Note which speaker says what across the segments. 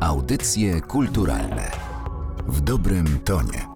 Speaker 1: Audycje kulturalne w dobrym tonie.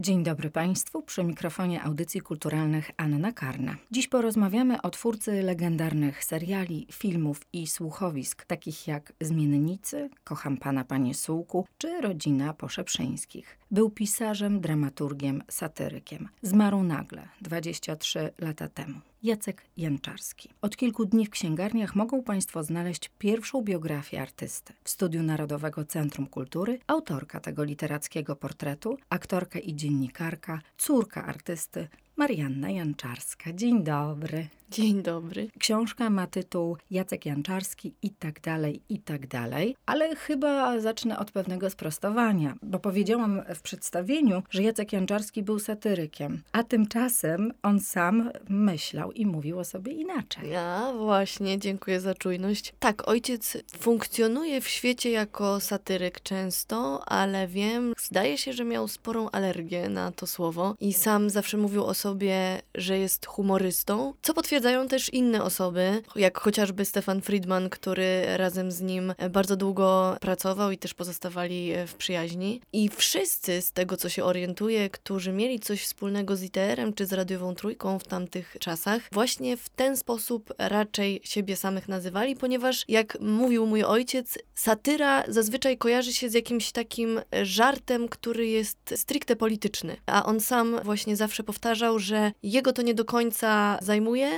Speaker 2: Dzień dobry Państwu, przy mikrofonie audycji kulturalnych Anna Karna. Dziś porozmawiamy o twórcy legendarnych seriali, filmów i słuchowisk, takich jak Zmiennicy, Kocham Pana Panie Sułku czy Rodzina Poszeprzyńskich. Był pisarzem, dramaturgiem, satyrykiem. Zmarł nagle, 23 lata temu. Jacek Janczarski. Od kilku dni w księgarniach mogą Państwo znaleźć pierwszą biografię artysty. W Studiu Narodowego Centrum Kultury autorka tego literackiego portretu, aktorka i dziennikarka, córka artysty Marianna Janczarska. Dzień dobry.
Speaker 3: Dzień dobry.
Speaker 2: Książka ma tytuł Jacek Janczarski i tak dalej, i tak dalej, ale chyba zacznę od pewnego sprostowania, bo powiedziałam w przedstawieniu, że Jacek Janczarski był satyrykiem, a tymczasem on sam myślał i mówił o sobie inaczej.
Speaker 3: A właśnie, dziękuję za czujność. Tak, ojciec funkcjonuje w świecie jako satyryk często, ale wiem, zdaje się, że miał sporą alergię na to słowo i sam zawsze mówił o sobie, że jest humorystą, co potwierdzają też inne osoby, jak chociażby Stefan Friedman, który razem z nim bardzo długo pracował i też pozostawali w przyjaźni. I wszyscy, z tego co się orientuje, którzy mieli coś wspólnego z ITR-em czy z radiową trójką w tamtych czasach, właśnie w ten sposób raczej siebie samych nazywali, ponieważ jak mówił mój ojciec, satyra zazwyczaj kojarzy się z jakimś takim żartem, który jest stricte polityczny. A on sam właśnie zawsze powtarzał, że jego to nie do końca zajmuje,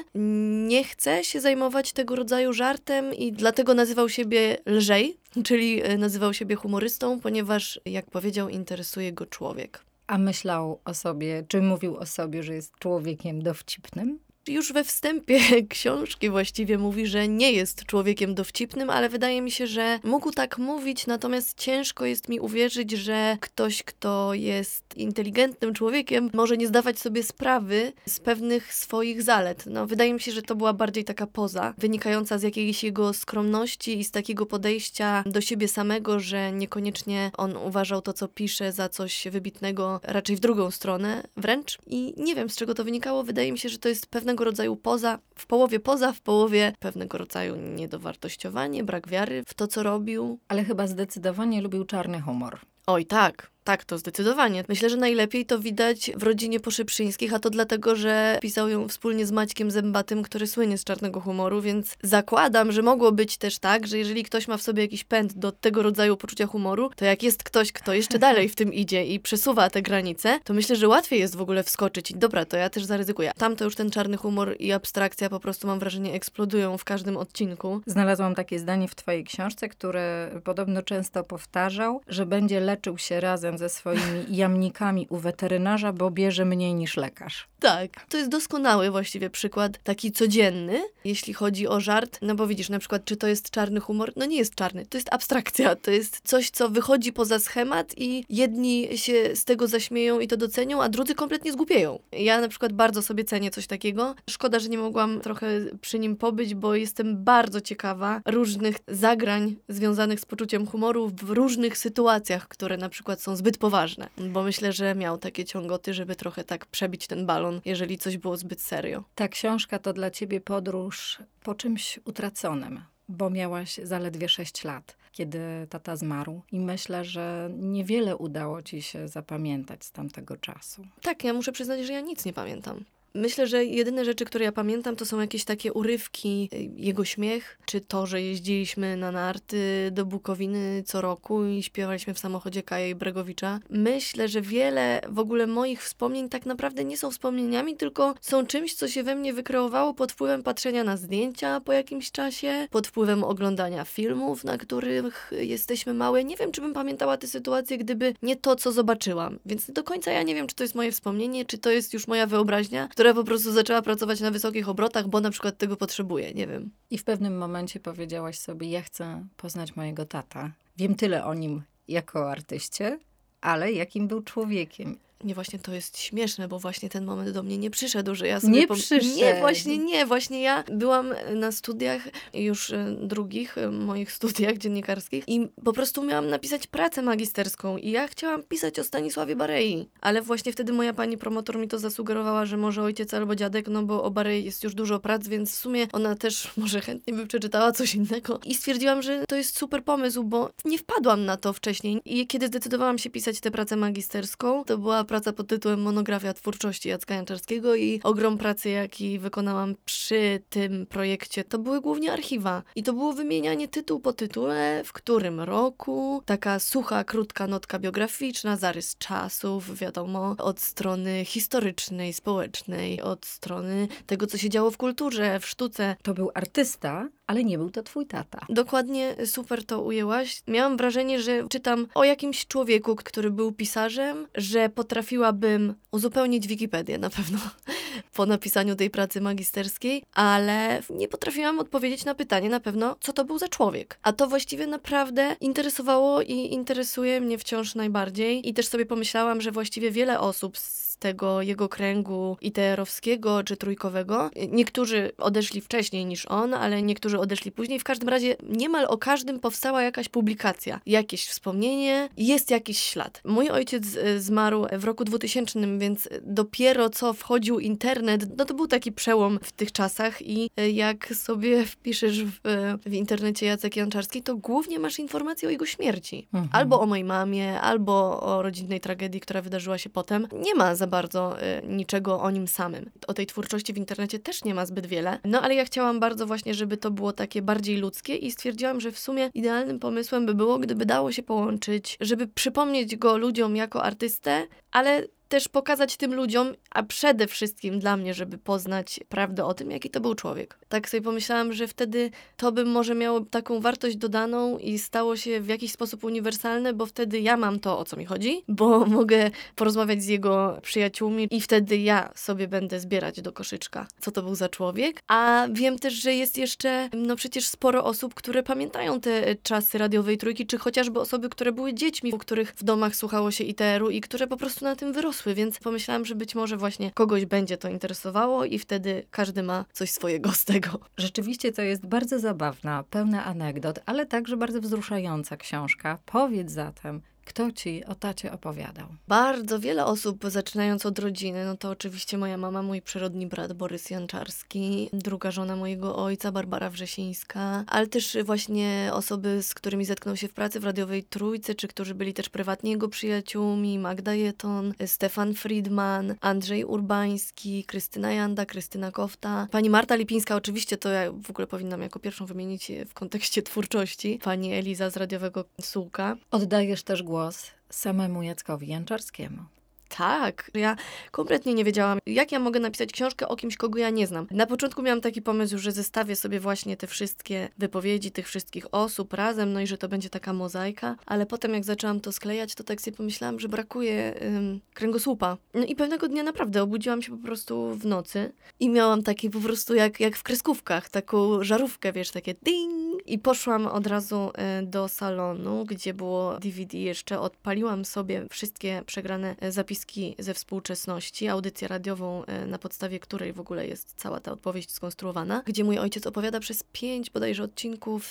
Speaker 3: nie chce się zajmować tego rodzaju żartem i dlatego nazywał siebie lżej, czyli e, nazywał siebie humorystą, ponieważ, jak powiedział, interesuje go człowiek.
Speaker 2: A myślał o sobie, czy mówił o sobie, że jest człowiekiem dowcipnym?
Speaker 3: Już we wstępie książki właściwie mówi, że nie jest człowiekiem dowcipnym, ale wydaje mi się, że mógł tak mówić, natomiast ciężko jest mi uwierzyć, że ktoś, kto jest inteligentnym człowiekiem, może nie zdawać sobie sprawy z pewnych swoich zalet. No, wydaje mi się, że to była bardziej taka poza, wynikająca z jakiejś jego skromności i z takiego podejścia do siebie samego, że niekoniecznie on uważał to, co pisze, za coś wybitnego, raczej w drugą stronę wręcz. I nie wiem, z czego to wynikało. Wydaje mi się, że to jest pewnego pewnego rodzaju poza, w połowie poza, w połowie pewnego rodzaju niedowartościowanie, brak wiary w to, co robił.
Speaker 2: Ale chyba zdecydowanie lubił czarny humor.
Speaker 3: Oj, tak. Tak, to zdecydowanie. Myślę, że najlepiej to widać w rodzinie Poszyprzyńskich, a to dlatego, że pisał ją wspólnie z Maćkiem Zębatym, który słynie z czarnego humoru, więc zakładam, że mogło być też tak, że jeżeli ktoś ma w sobie jakiś pęd do tego rodzaju poczucia humoru, to jak jest ktoś, kto jeszcze dalej w tym idzie i przesuwa te granice, to myślę, że łatwiej jest w ogóle wskoczyć dobra, to ja też zaryzykuję. Tam to już ten czarny humor i abstrakcja po prostu mam wrażenie eksplodują w każdym odcinku.
Speaker 2: Znalazłam takie zdanie w twojej książce, które podobno często powtarzał, że będzie leczył się razem ze swoimi jamnikami u weterynarza, bo bierze mniej niż lekarz.
Speaker 3: Tak, to jest doskonały właściwie przykład, taki codzienny, jeśli chodzi o żart. No bo widzisz, na przykład, czy to jest czarny humor? No nie jest czarny, to jest abstrakcja, to jest coś, co wychodzi poza schemat i jedni się z tego zaśmieją i to docenią, a drudzy kompletnie zgłupieją. Ja na przykład bardzo sobie cenię coś takiego. Szkoda, że nie mogłam trochę przy nim pobyć, bo jestem bardzo ciekawa różnych zagrań związanych z poczuciem humoru w różnych sytuacjach, które na przykład są zbyt poważne, bo myślę, że miał takie ciągoty, żeby trochę tak przebić ten balon, jeżeli coś było zbyt serio.
Speaker 2: Ta książka to dla ciebie podróż po czymś utraconym bo miałaś zaledwie 6 lat, kiedy tata zmarł. I myślę, że niewiele udało ci się zapamiętać z tamtego czasu.
Speaker 3: Tak, ja muszę przyznać, że ja nic nie pamiętam. Myślę, że jedyne rzeczy, które ja pamiętam, to są jakieś takie urywki, y, jego śmiech, czy to, że jeździliśmy na narty do Bukowiny co roku i śpiewaliśmy w samochodzie Kaja i Bregowicza. Myślę, że wiele w ogóle moich wspomnień tak naprawdę nie są wspomnieniami, tylko są czymś, co się we mnie wykreowało pod wpływem patrzenia na zdjęcia po jakimś czasie, pod wpływem oglądania filmów, na których jesteśmy małe. Nie wiem, czy bym pamiętała tę sytuację, gdyby nie to, co zobaczyłam. Więc do końca ja nie wiem, czy to jest moje wspomnienie, czy to jest już moja wyobraźnia, która która po prostu zaczęła pracować na wysokich obrotach, bo na przykład tego potrzebuje, nie wiem.
Speaker 2: I w pewnym momencie powiedziałaś sobie, ja chcę poznać mojego tata. Wiem tyle o nim jako artyście, ale jakim był człowiekiem.
Speaker 3: Nie właśnie to jest śmieszne, bo właśnie ten moment do mnie nie przyszedł, że ja sobie...
Speaker 2: Nie przyszedł.
Speaker 3: Nie, właśnie nie, właśnie ja byłam na studiach, już e, drugich e, moich studiach dziennikarskich i po prostu miałam napisać pracę magisterską i ja chciałam pisać o Stanisławie Barei, ale właśnie wtedy moja pani promotor mi to zasugerowała, że może ojciec albo dziadek, no bo o Barei jest już dużo prac, więc w sumie ona też może chętnie by przeczytała coś innego. I stwierdziłam, że to jest super pomysł, bo nie wpadłam na to wcześniej. I kiedy zdecydowałam się pisać tę pracę magisterską, to była praca pod tytułem Monografia twórczości Jacka Janczarskiego i ogrom pracy, jaki wykonałam przy tym projekcie, to były głównie archiwa. I to było wymienianie tytuł po tytule, w którym roku, taka sucha, krótka notka biograficzna, zarys czasów, wiadomo, od strony historycznej, społecznej, od strony tego, co się działo w kulturze, w sztuce.
Speaker 2: To był artysta, ale nie był to twój tata.
Speaker 3: Dokładnie super to ujęłaś. Miałam wrażenie, że czytam o jakimś człowieku, który był pisarzem, że potrafiłabym uzupełnić Wikipedię na pewno po napisaniu tej pracy magisterskiej, ale nie potrafiłam odpowiedzieć na pytanie na pewno, co to był za człowiek. A to właściwie naprawdę interesowało i interesuje mnie wciąż najbardziej. I też sobie pomyślałam, że właściwie wiele osób z tego jego kręgu iterowskiego czy trójkowego. Niektórzy odeszli wcześniej niż on, ale niektórzy odeszli później. W każdym razie niemal o każdym powstała jakaś publikacja, jakieś wspomnienie, jest jakiś ślad. Mój ojciec e, zmarł w roku 2000, więc dopiero co wchodził internet, no to był taki przełom w tych czasach i e, jak sobie wpiszesz w, w internecie Jacek Janczarski, to głównie masz informacje o jego śmierci. Mhm. Albo o mojej mamie, albo o rodzinnej tragedii, która wydarzyła się potem. Nie ma za bardzo y, niczego o nim samym. O tej twórczości w internecie też nie ma zbyt wiele. No ale ja chciałam bardzo właśnie, żeby to było takie bardziej ludzkie i stwierdziłam, że w sumie idealnym pomysłem by było, gdyby dało się połączyć, żeby przypomnieć go ludziom jako artystę, ale też pokazać tym ludziom, a przede wszystkim dla mnie, żeby poznać prawdę o tym, jaki to był człowiek. Tak sobie pomyślałam, że wtedy to by może miało taką wartość dodaną i stało się w jakiś sposób uniwersalne, bo wtedy ja mam to, o co mi chodzi, bo mogę porozmawiać z jego przyjaciółmi i wtedy ja sobie będę zbierać do koszyczka, co to był za człowiek. A wiem też, że jest jeszcze, no przecież sporo osób, które pamiętają te czasy radiowej trójki, czy chociażby osoby, które były dziećmi, u których w domach słuchało się ITR-u i które po prostu na tym wyrosły więc pomyślałam, że być może właśnie kogoś będzie to interesowało i wtedy każdy ma coś swojego z tego.
Speaker 2: Rzeczywiście to jest bardzo zabawna, pełna anegdot, ale także bardzo wzruszająca książka. Powiedz zatem, kto ci o tacie opowiadał?
Speaker 3: Bardzo wiele osób, zaczynając od rodziny, no to oczywiście moja mama, mój przyrodni brat Borys Janczarski, druga żona mojego ojca Barbara Wrzesińska, ale też właśnie osoby, z którymi zetknął się w pracy w radiowej Trójce, czy którzy byli też prywatnie jego przyjaciółmi, Magda Jeton, Stefan Friedman, Andrzej Urbański, Krystyna Janda, Krystyna Kofta, pani Marta Lipińska, oczywiście to ja w ogóle powinnam jako pierwszą wymienić w kontekście twórczości, pani Eliza z radiowego Sułka.
Speaker 2: Oddajesz też głos głos samemu Jackowi Janczarskiemu.
Speaker 3: Tak, ja kompletnie nie wiedziałam, jak ja mogę napisać książkę o kimś, kogo ja nie znam. Na początku miałam taki pomysł, że zestawię sobie właśnie te wszystkie wypowiedzi tych wszystkich osób razem, no i że to będzie taka mozaika, ale potem jak zaczęłam to sklejać, to tak sobie pomyślałam, że brakuje ym, kręgosłupa. No i pewnego dnia naprawdę obudziłam się po prostu w nocy i miałam taki po prostu jak, jak w kreskówkach, taką żarówkę, wiesz, takie ding! I poszłam od razu y, do salonu, gdzie było DVD jeszcze, odpaliłam sobie wszystkie przegrane y, zapiski ze współczesności, audycję radiową, e, na podstawie której w ogóle jest cała ta odpowiedź skonstruowana, gdzie mój ojciec opowiada przez pięć bodajże odcinków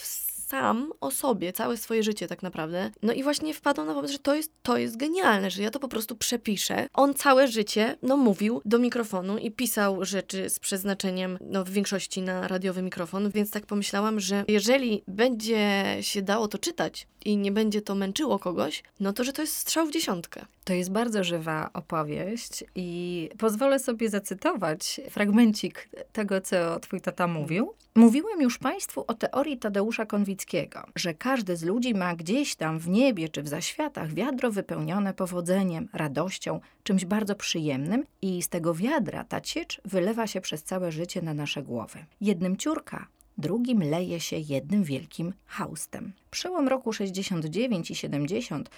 Speaker 3: sam o sobie, całe swoje życie tak naprawdę. No i właśnie wpadłam na pomysł, że to jest, to jest genialne, że ja to po prostu przepiszę. On całe życie, no mówił do mikrofonu i pisał rzeczy z przeznaczeniem, no w większości na radiowy mikrofon, więc tak pomyślałam, że jeżeli będzie się dało to czytać i nie będzie to męczyło kogoś, no to, że to jest strzał w dziesiątkę.
Speaker 2: To jest bardzo żywa opowieść i pozwolę sobie zacytować fragmencik tego, co twój tata mówił. Mówiłem już Państwu o teorii Tadeusza Konwickiego, że każdy z ludzi ma gdzieś tam w niebie czy w zaświatach wiadro wypełnione powodzeniem, radością, czymś bardzo przyjemnym i z tego wiadra ta ciecz wylewa się przez całe życie na nasze głowy. Jednym ciurka, drugim leje się jednym wielkim haustem. Przełom roku 69 i 70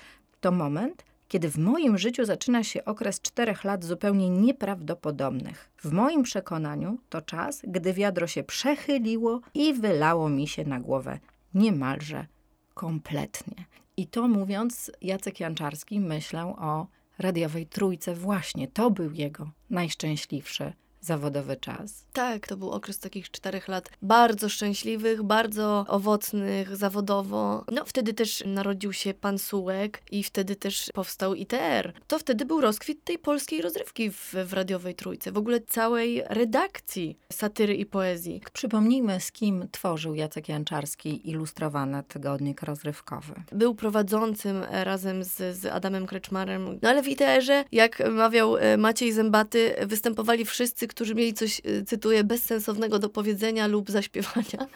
Speaker 2: to moment, kiedy w moim życiu zaczyna się okres czterech lat zupełnie nieprawdopodobnych. W moim przekonaniu to czas, gdy wiadro się przechyliło i wylało mi się na głowę niemalże kompletnie. I to mówiąc, Jacek Janczarski myślał o radiowej trójce właśnie to był jego najszczęśliwszy zawodowy czas.
Speaker 3: Tak, to był okres takich czterech lat bardzo szczęśliwych, bardzo owocnych zawodowo. No wtedy też narodził się pan Sułek i wtedy też powstał ITR. To wtedy był rozkwit tej polskiej rozrywki w, w radiowej trójce, w ogóle całej redakcji satyry i poezji.
Speaker 2: Przypomnijmy, z kim tworzył Jacek Janczarski ilustrowany tygodnik rozrywkowy.
Speaker 3: Był prowadzącym razem z, z Adamem Kreczmarem, no ale w ITR-ze, jak mawiał e, Maciej Zębaty, występowali wszyscy, którzy mieli coś, y, cytuję, bezsensownego do powiedzenia lub zaśpiewania.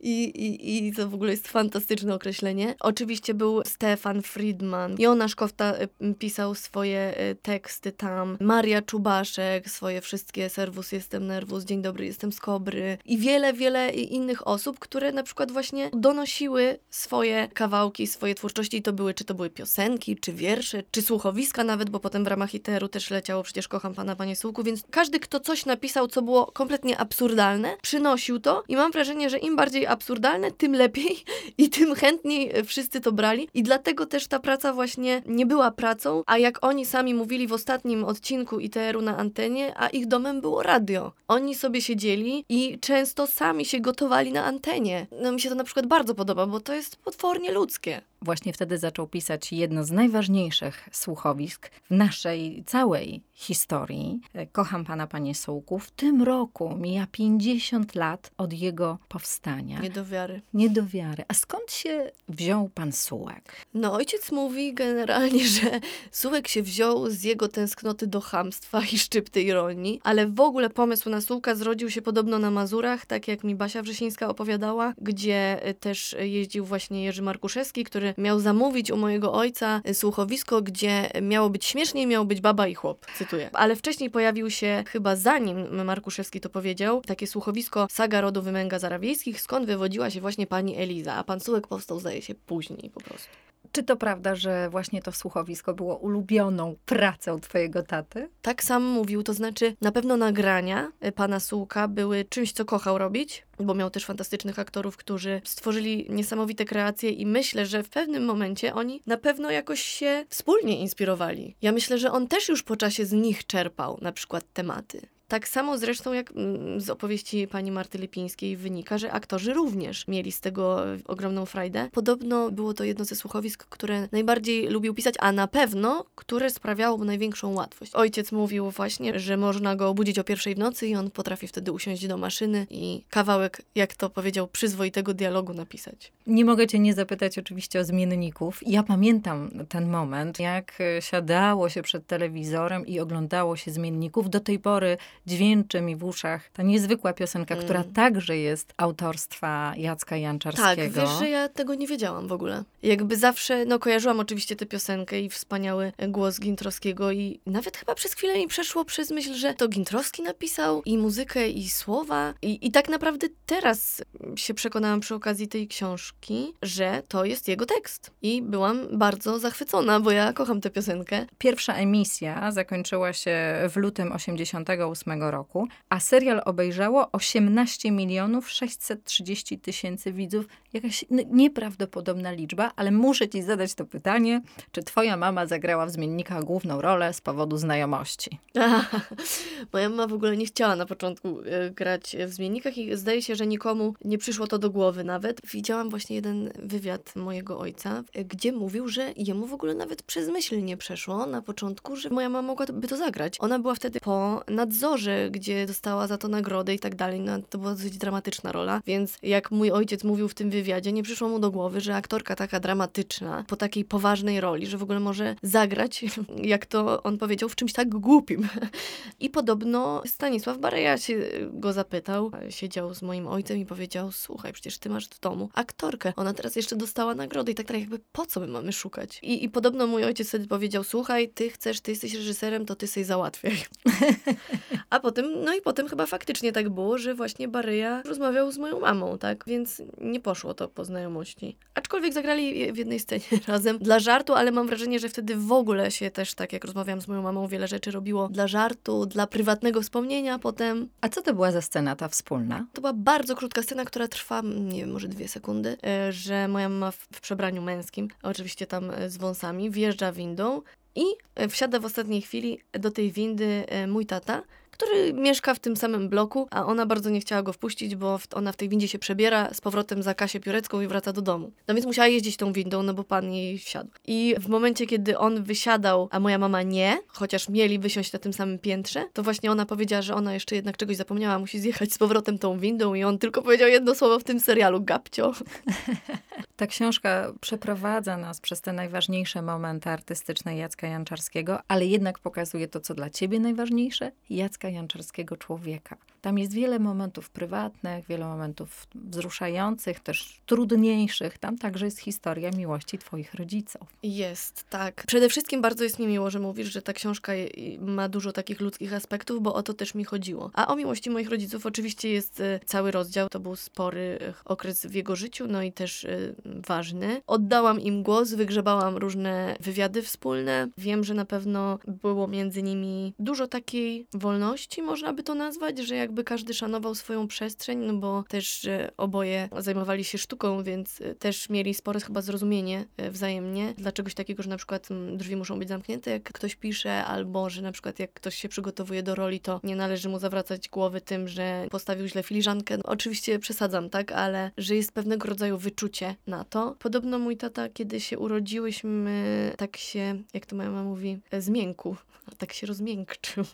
Speaker 3: I, i, I to w ogóle jest fantastyczne określenie. Oczywiście był Stefan Friedman, Jonasz Kofta y, pisał swoje y, teksty tam, Maria Czubaszek, swoje wszystkie Serwus jestem nerwus, Dzień dobry jestem skobry i wiele, wiele innych osób, które na przykład właśnie donosiły swoje kawałki, swoje twórczości i to były, czy to były piosenki, czy wiersze, czy słuchowiska nawet, bo potem w ramach ITR-u też leciało przecież Kocham Pana Panie Sułku, więc każdy, kto coś napisał, co było kompletnie absurdalne, przynosił to i mam wrażenie, że im bardziej absurdalne, tym lepiej i tym chętniej wszyscy to brali. I dlatego też ta praca właśnie nie była pracą, a jak oni sami mówili w ostatnim odcinku ITR-u na antenie, a ich domem było radio. Oni sobie siedzieli i często sami się gotowali na antenie. No mi się to na przykład bardzo podoba, bo to jest potwornie ludzkie.
Speaker 2: Właśnie wtedy zaczął pisać jedno z najważniejszych słuchowisk w naszej całej historii. Kocham Pana, Panie Sułku. W tym roku mija 50 lat od jego powstania.
Speaker 3: Nie do wiary.
Speaker 2: Nie do wiary. A skąd się wziął Pan Sułek?
Speaker 3: No, ojciec mówi generalnie, że Sułek się wziął z jego tęsknoty do chamstwa i szczypty ironii, ale w ogóle pomysł na Sułka zrodził się podobno na Mazurach, tak jak mi Basia Wrzesińska opowiadała, gdzie też jeździł właśnie Jerzy Markuszewski, który miał zamówić u mojego ojca słuchowisko, gdzie miało być śmieszniej, miało być baba i chłop, cytuję. Ale wcześniej pojawił się, chyba zanim Markuszewski to powiedział, takie słuchowisko Saga rodu Wymęga Zarawiejskich, skąd wywodziła się właśnie pani Eliza, a pan Sułek powstał, zdaje się, później po prostu.
Speaker 2: Czy to prawda, że właśnie to słuchowisko było ulubioną pracą twojego taty?
Speaker 3: Tak sam mówił, to znaczy na pewno nagrania y, pana Sułka były czymś, co kochał robić, bo miał też fantastycznych aktorów, którzy stworzyli niesamowite kreacje i myślę, że w pewnym momencie oni na pewno jakoś się wspólnie inspirowali. Ja myślę, że on też już po czasie z nich czerpał na przykład tematy. Tak samo zresztą jak mm, z opowieści pani Marty Lipińskiej wynika, że aktorzy również mieli z tego ogromną frajdę. Podobno było to jedno ze słuchowisk, które najbardziej lubił pisać, a na pewno, które sprawiało mu największą łatwość. Ojciec mówił właśnie, że można go obudzić o pierwszej w nocy i on potrafi wtedy usiąść do maszyny i kawałek, jak to powiedział, przyzwoitego dialogu napisać.
Speaker 2: Nie mogę cię nie zapytać oczywiście o zmienników. Ja pamiętam ten moment, jak siadało się przed telewizorem i oglądało się zmienników. Do tej pory dźwięczy mi w uszach ta niezwykła piosenka, mm. która także jest autorstwa Jacka Janczarskiego.
Speaker 3: Tak, wiesz, że ja tego nie wiedziałam w ogóle. Jakby zawsze, no kojarzyłam oczywiście tę piosenkę i wspaniały głos Gintrowskiego i nawet chyba przez chwilę mi przeszło przez myśl, że to Gintrowski napisał i muzykę i słowa i, i tak naprawdę teraz się przekonałam przy okazji tej książki, że to jest jego tekst i byłam bardzo zachwycona, bo ja kocham tę piosenkę.
Speaker 2: Pierwsza emisja zakończyła się w lutym 88 roku, a serial obejrzało 18 milionów 630 tysięcy widzów. Jakaś nieprawdopodobna liczba, ale muszę ci zadać to pytanie, czy twoja mama zagrała w Zmiennikach główną rolę z powodu znajomości?
Speaker 3: Moja mama w ogóle nie chciała na początku y, grać w Zmiennikach i zdaje się, że nikomu nie przyszło to do głowy nawet. Widziałam właśnie jeden wywiad mojego ojca, y, gdzie mówił, że jemu w ogóle nawet przez myśl nie przeszło na początku, że moja mama mogłaby to zagrać. Ona była wtedy po nadzorze gdzie dostała za to nagrodę i tak dalej. No, to była dosyć dramatyczna rola, więc jak mój ojciec mówił w tym wywiadzie, nie przyszło mu do głowy, że aktorka taka dramatyczna, po takiej poważnej roli, że w ogóle może zagrać, jak to on powiedział, w czymś tak głupim. I podobno Stanisław Bareja się go zapytał, siedział z moim ojcem i powiedział, słuchaj, przecież ty masz w domu aktorkę, ona teraz jeszcze dostała nagrodę i tak dalej, jakby po co my mamy szukać? I, i podobno mój ojciec wtedy powiedział, słuchaj, ty chcesz, ty jesteś reżyserem, to ty sobie załatwiaj. A potem, no i potem chyba faktycznie tak było, że właśnie Baryja rozmawiał z moją mamą, tak? Więc nie poszło to po znajomości. Aczkolwiek zagrali w jednej scenie razem dla żartu, ale mam wrażenie, że wtedy w ogóle się też, tak jak rozmawiałam z moją mamą, wiele rzeczy robiło dla żartu, dla prywatnego wspomnienia potem.
Speaker 2: A co to była za scena ta wspólna?
Speaker 3: To była bardzo krótka scena, która trwa, nie wiem, może dwie sekundy, e, że moja mama w, przebraniu męskim, oczywiście tam e, z wąsami, wjeżdża windą I e, wsiada w ostatniej chwili do tej windy mój tata, który mieszka w tym samym bloku, a ona bardzo nie chciała go wpuścić, bo ona w tej windzie się przebiera z powrotem za Kasię Piórecką i wraca do domu. No więc musiała jeździć tą windą, no bo pan jej wsiadł. I w momencie, kiedy on wysiadał, a moja mama nie, chociaż mieli wysiąść na tym samym piętrze, to właśnie ona powiedziała, że ona jeszcze jednak czegoś zapomniała, musi zjechać z powrotem tą windą i on tylko powiedział jedno słowo w tym serialu, gapcio.
Speaker 2: Ta książka przeprowadza nas przez te najważniejsze momenty artystyczne Jacka Janczarskiego, ale jednak pokazuje to, co dla ciebie najważniejsze, Jacka Janczarskiego człowieka. Tam jest wiele momentów prywatnych, wiele momentów wzruszających, też trudniejszych. Tam także jest historia miłości twoich rodziców.
Speaker 3: Jest, tak. Przede wszystkim bardzo jest mi miło, że mówisz, że ta książka ma dużo takich ludzkich aspektów, bo o to też mi chodziło. A o miłości moich rodziców oczywiście jest e, cały rozdział. To był spory e, okres w jego życiu, no i też e, ważny. Oddałam im głos, wygrzebałam różne wywiady wspólne. Wiem, że na pewno było między nimi dużo takiej wolności, można by to nazwać, że jakby każdy szanował swoją przestrzeń, no bo też oboje zajmowali się sztuką, więc e, też mieli spore chyba zrozumienie e, wzajemnie dla czegoś takiego, że na przykład drzwi muszą być zamknięte, jak ktoś pisze, albo że na przykład jak ktoś się przygotowuje do roli, to nie należy mu zawracać głowy tym, że postawił źle filiżankę. No, oczywiście przesadzam, tak, ale że jest pewnego rodzaju wyczucie na to. Podobno mój tata, kiedy się urodziłyśmy, tak się, jak to moja mama mówi, e, zmiękł, tak się rozmiękczył.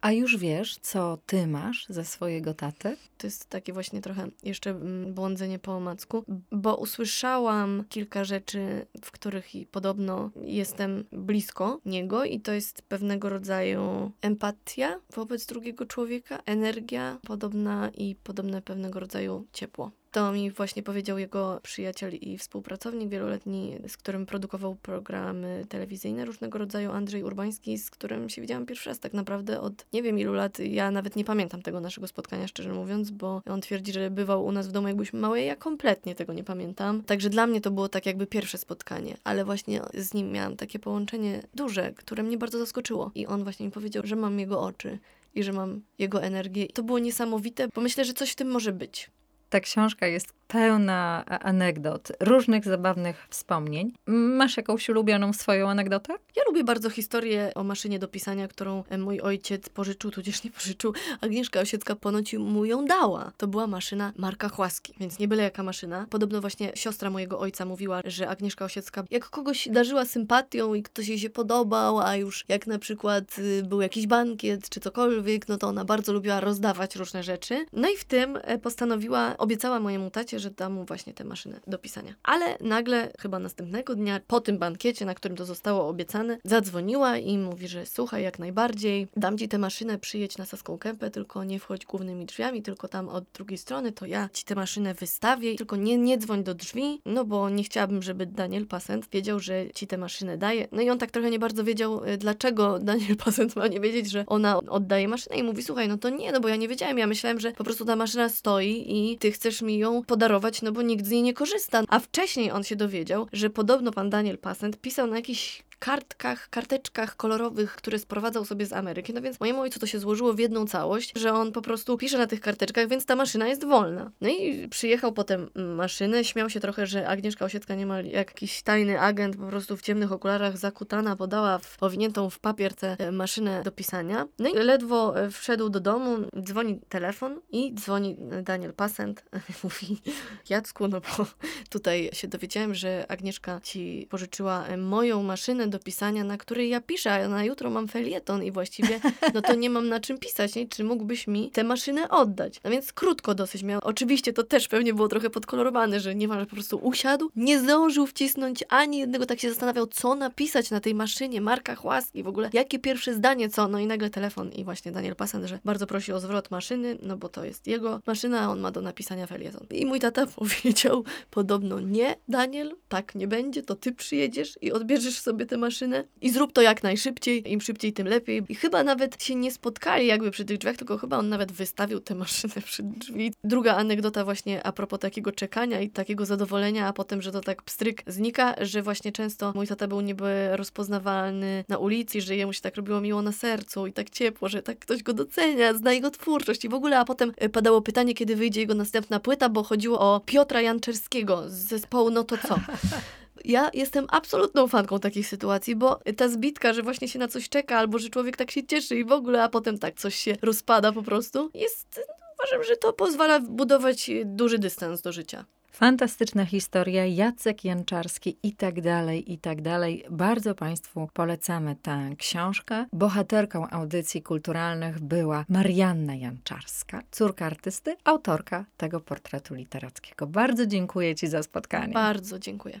Speaker 2: A już wiesz, co ty masz ze swojego taty?
Speaker 3: To jest takie właśnie trochę jeszcze mm, błądzenie po omacku, bo usłyszałam kilka rzeczy, w których podobno jestem blisko niego i to jest pewnego rodzaju empatia wobec drugiego człowieka, energia podobna i podobne pewnego rodzaju ciepło. To mi właśnie powiedział jego przyjaciel i współpracownik wieloletni, z którym produkował programy telewizyjne różnego rodzaju, Andrzej Urbański, z którym się widziałam pierwszy raz tak naprawdę od nie wiem ilu lat. Ja nawet nie pamiętam tego naszego spotkania, szczerze mówiąc, bo on twierdzi, że bywał u nas w domu jak byliśmy małe, ja kompletnie tego nie pamiętam. Także dla mnie to było tak jakby pierwsze spotkanie, ale właśnie z nim miałam takie połączenie duże, które mnie bardzo zaskoczyło. I on właśnie mi powiedział, że mam jego oczy i że mam jego energię. To było niesamowite, bo myślę, że coś w tym może być.
Speaker 2: Ta książka jest pełna anegdot, różnych zabawnych wspomnień. Masz jakąś ulubioną swoją anegdotę?
Speaker 3: Ja lubię bardzo historię o maszynie do pisania, którą mój ojciec pożyczył, tudzież nie pożyczył. Agnieszka Osiecka ponoć mu ją dała. To była maszyna Marka Chłaski, więc nie byle jaka maszyna. Podobno właśnie siostra mojego ojca mówiła, że Agnieszka Osiecka jak kogoś darzyła sympatią i ktoś jej się podobał, a już jak na przykład y, był jakiś bankiet czy cokolwiek, no to ona bardzo lubiła rozdawać różne rzeczy. No i w tym e, postanowiła, obiecała mojemu tacie, że da mu właśnie tę maszynę do pisania. Ale nagle, chyba następnego dnia, po tym bankiecie, na którym to zostało obiecane, zadzwoniła i mówi, że słuchaj, jak najbardziej, dam ci tę maszynę, przyjedź na Saską Kępę, tylko nie wchodź głównymi drzwiami, tylko tam od drugiej strony, to ja ci tę maszynę wystawię, tylko nie, nie dzwoń do drzwi, no bo nie chciałabym, żeby Daniel Pasent wiedział, że ci tę maszynę daje. No i on tak trochę nie bardzo wiedział, y, dlaczego Daniel Pasent ma nie wiedzieć, że ona oddaje maszynę i mówi, słuchaj, no to nie, no bo ja nie wiedziałem, ja myślałem, że po prostu ta maszyna stoi i ty chcesz mi ją podarować darować, no bo nikt z niej nie korzysta. A wcześniej on się dowiedział, że podobno pan Daniel Passent pisał na jakiś kartkach, karteczkach kolorowych, które sprowadzał sobie z Ameryki. No więc mojemu ojcu to się złożyło w jedną całość, że on po prostu pisze na tych karteczkach, więc ta maszyna jest wolna. No i przyjechał potem maszynę, śmiał się trochę, że Agnieszka Osiecka niemal jakiś tajny agent po prostu w ciemnych okularach zakutana podała w, powiniętą w papier tę e, maszynę do pisania. No i ledwo e, wszedł do domu, dzwoni telefon i dzwoni Daniel Passent, mówi Jacku, no bo tutaj się dowiedziałem, że Agnieszka ci pożyczyła e, moją maszynę do pisania, na której ja piszę, a na jutro mam felieton i właściwie no to nie mam na czym pisać, nie? czy mógłbyś mi tę maszynę oddać? No więc krótko dosyć miał. Oczywiście to też pewnie było trochę podkolorowane, że niemal po prostu usiadł, nie zdążył wcisnąć ani jednego, tak się zastanawiał, co napisać na tej maszynie, marka Chłaski, w ogóle jakie pierwsze zdanie, co? No i nagle telefon i właśnie Daniel Passant, że bardzo prosi o zwrot maszyny, no bo to jest jego maszyna, a on ma do napisania felieton. I mój tata powiedział podobno nie, Daniel, tak nie będzie, to ty przyjedziesz i odbierzesz sobie tę maszynę i zrób to jak najszybciej, im szybciej, tym lepiej. I chyba nawet się nie spotkali jakby przy tych drzwiach, tylko chyba on nawet wystawił tę maszynę przy drzwi. Druga anegdota właśnie a propos takiego czekania i takiego zadowolenia, a potem, że to tak pstryk znika, że właśnie często mój tata był niby rozpoznawalny na ulicy, że jemu się tak robiło miło na sercu i tak ciepło, że tak ktoś go docenia, zna jego twórczość i w ogóle, a potem e, padało pytanie, kiedy wyjdzie jego następna płyta, bo chodziło o Piotra Janczerskiego z zespołu No to co? ja jestem absolutną fanką takich sytuacji, bo ta zbitka, że właśnie się na coś czeka, albo że człowiek tak się cieszy i w ogóle, a potem tak coś się rozpada po prostu, jest, uważam, że to pozwala budować duży dystans do życia.
Speaker 2: Fantastyczna historia, Jacek Janczarski i tak dalej, i tak dalej. Bardzo Państwu polecamy tę książkę. Bohaterką audycji kulturalnych była Marianna Janczarska, córka artysty, autorka tego portretu literackiego. Bardzo dziękuję Ci za spotkanie.
Speaker 3: Bardzo dziękuję.